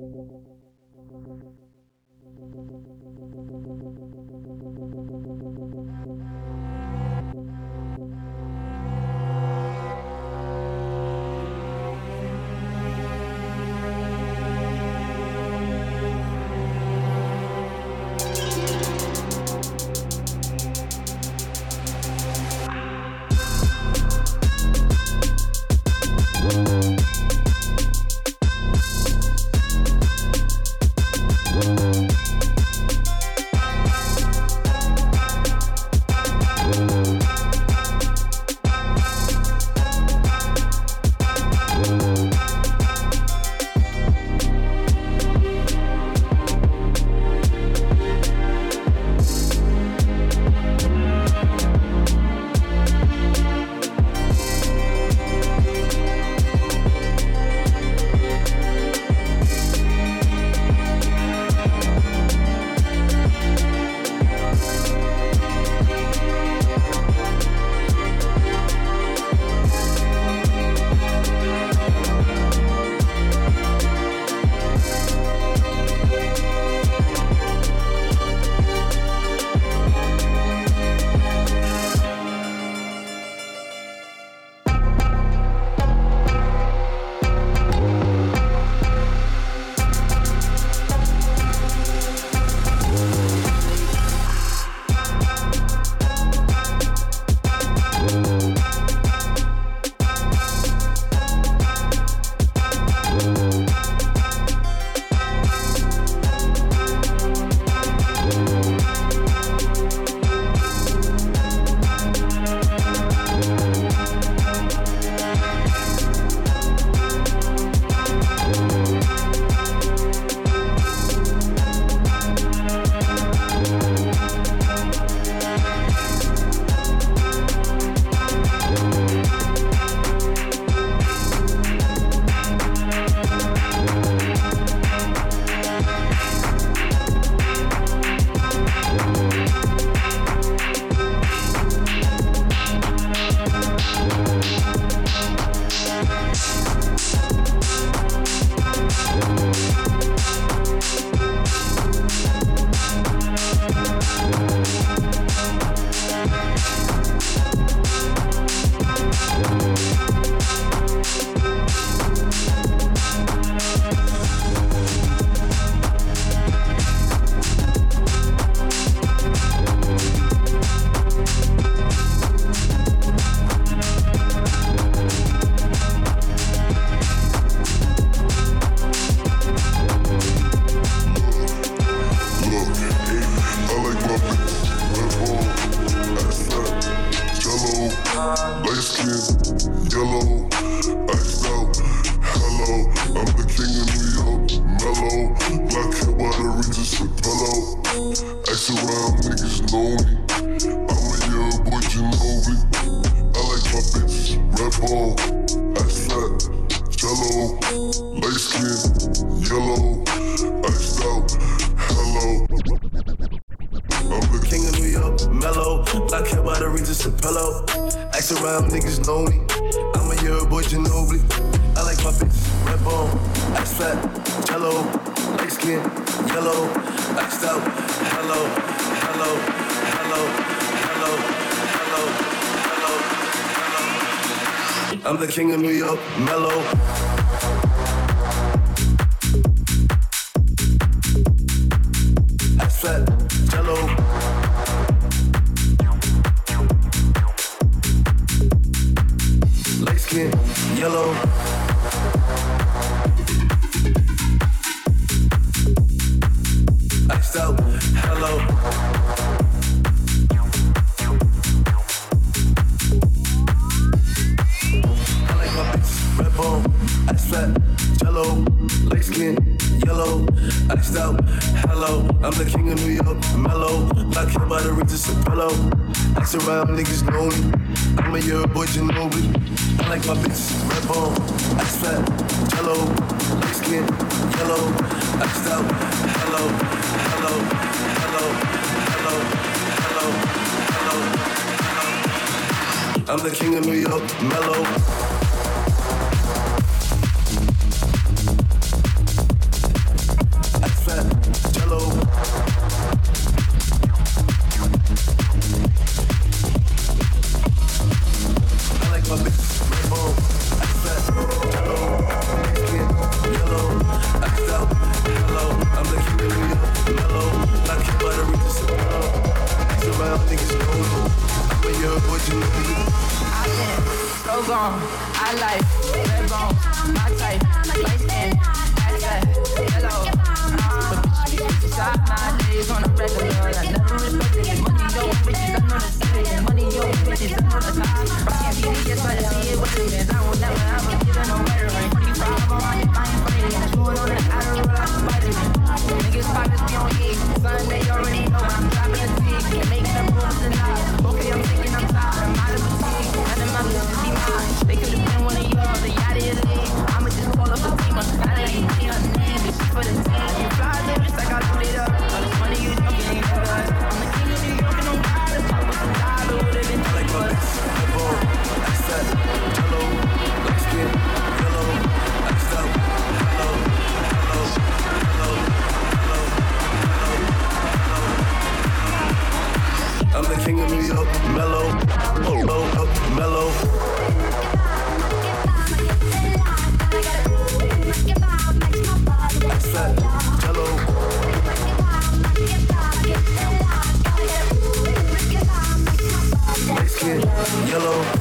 Thank you. Hello, hello, hello, hello, hello, hello, hello. I'm the king of New York, mellow. hello, that's hello, hello, hello, hello, hello, hello, hello. I'm the king of New York, mellow. yellow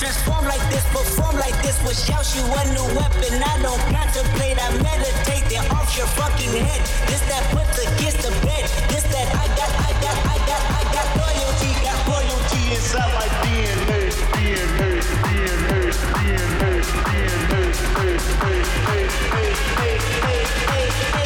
transform like this, perform like this. Wish out you a new weapon. I don't contemplate, I meditate. Then off your fucking head. This that puts against the bed. This that I got, I got, I got, I got loyalty. Got loyalty inside like DNA, DNA, DNA, DNA, DNA, DNA, DNA, DNA, DNA, DNA, DNA, DNA, DNA, DNA, DNA, DNA,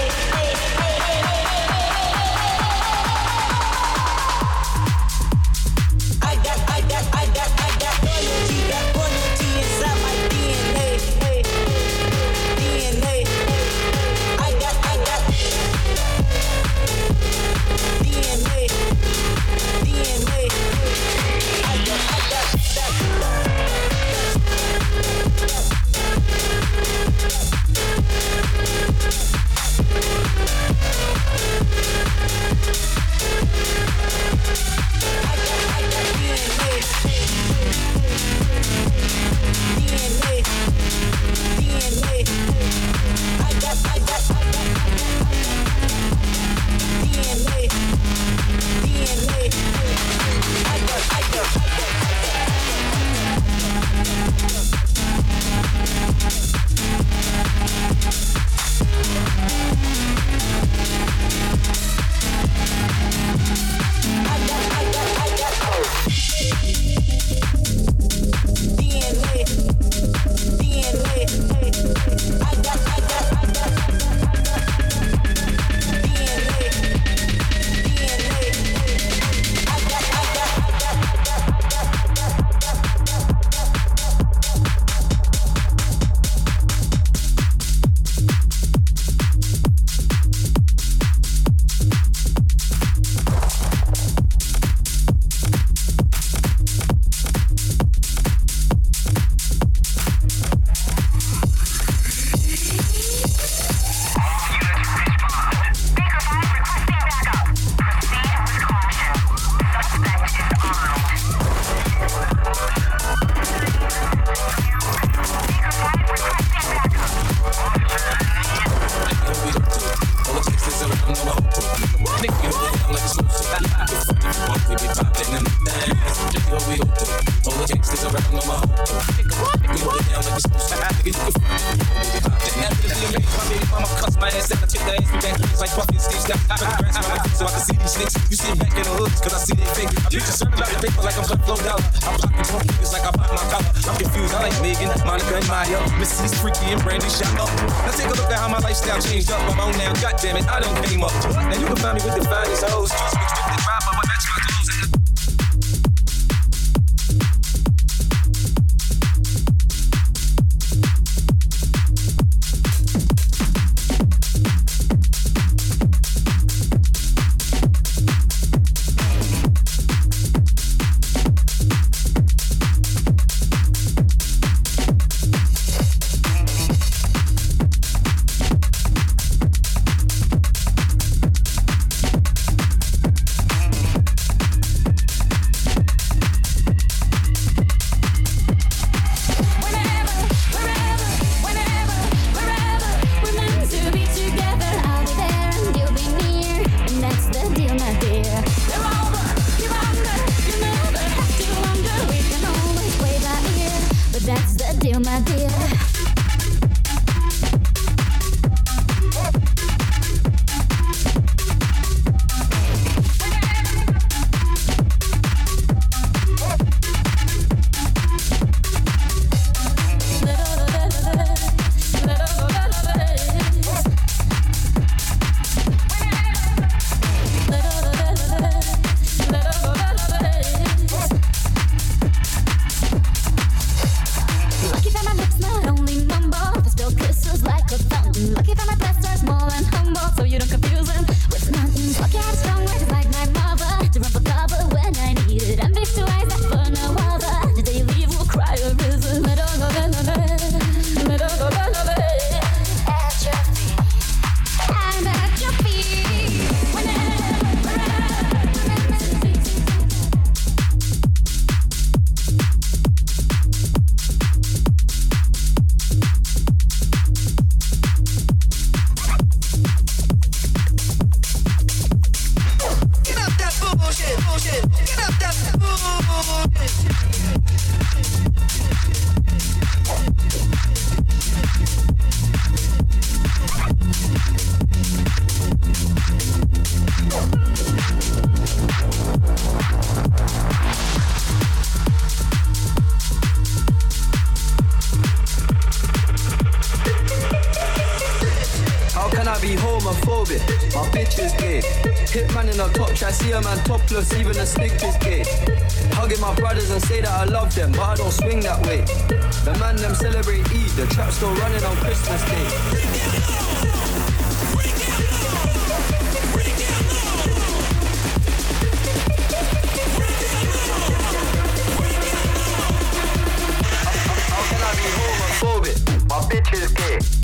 around on my home. Nigga, you get down like supposed to. Nigga, you can the DMA, my baby mama cuss my ass and I the we back kids like and Steve. Step, I the grass on my so I can see these niggas. You see back in the hoods, I see they fake. I preach a sermon like the paper like I'm cut flow dollar. I'm popping niggas like I pop my collar. I'm confused, I like Megan, Monica, and Maya. Missy's freaky and Brandy shot up. Now take a look at how my lifestyle changed up. I'm on now, goddamn it, I done came up. Now you can find me with the finest hoes. Just restricted, ride, but match my be homophobic? My bitch is gay. Hit man in a top try see a man topless, even a stick is gay. Hugging my brothers and say that I love them, but I don't swing that way. The man them celebrate Eid, the trap still running on Christmas Day. I? My bitch is gay.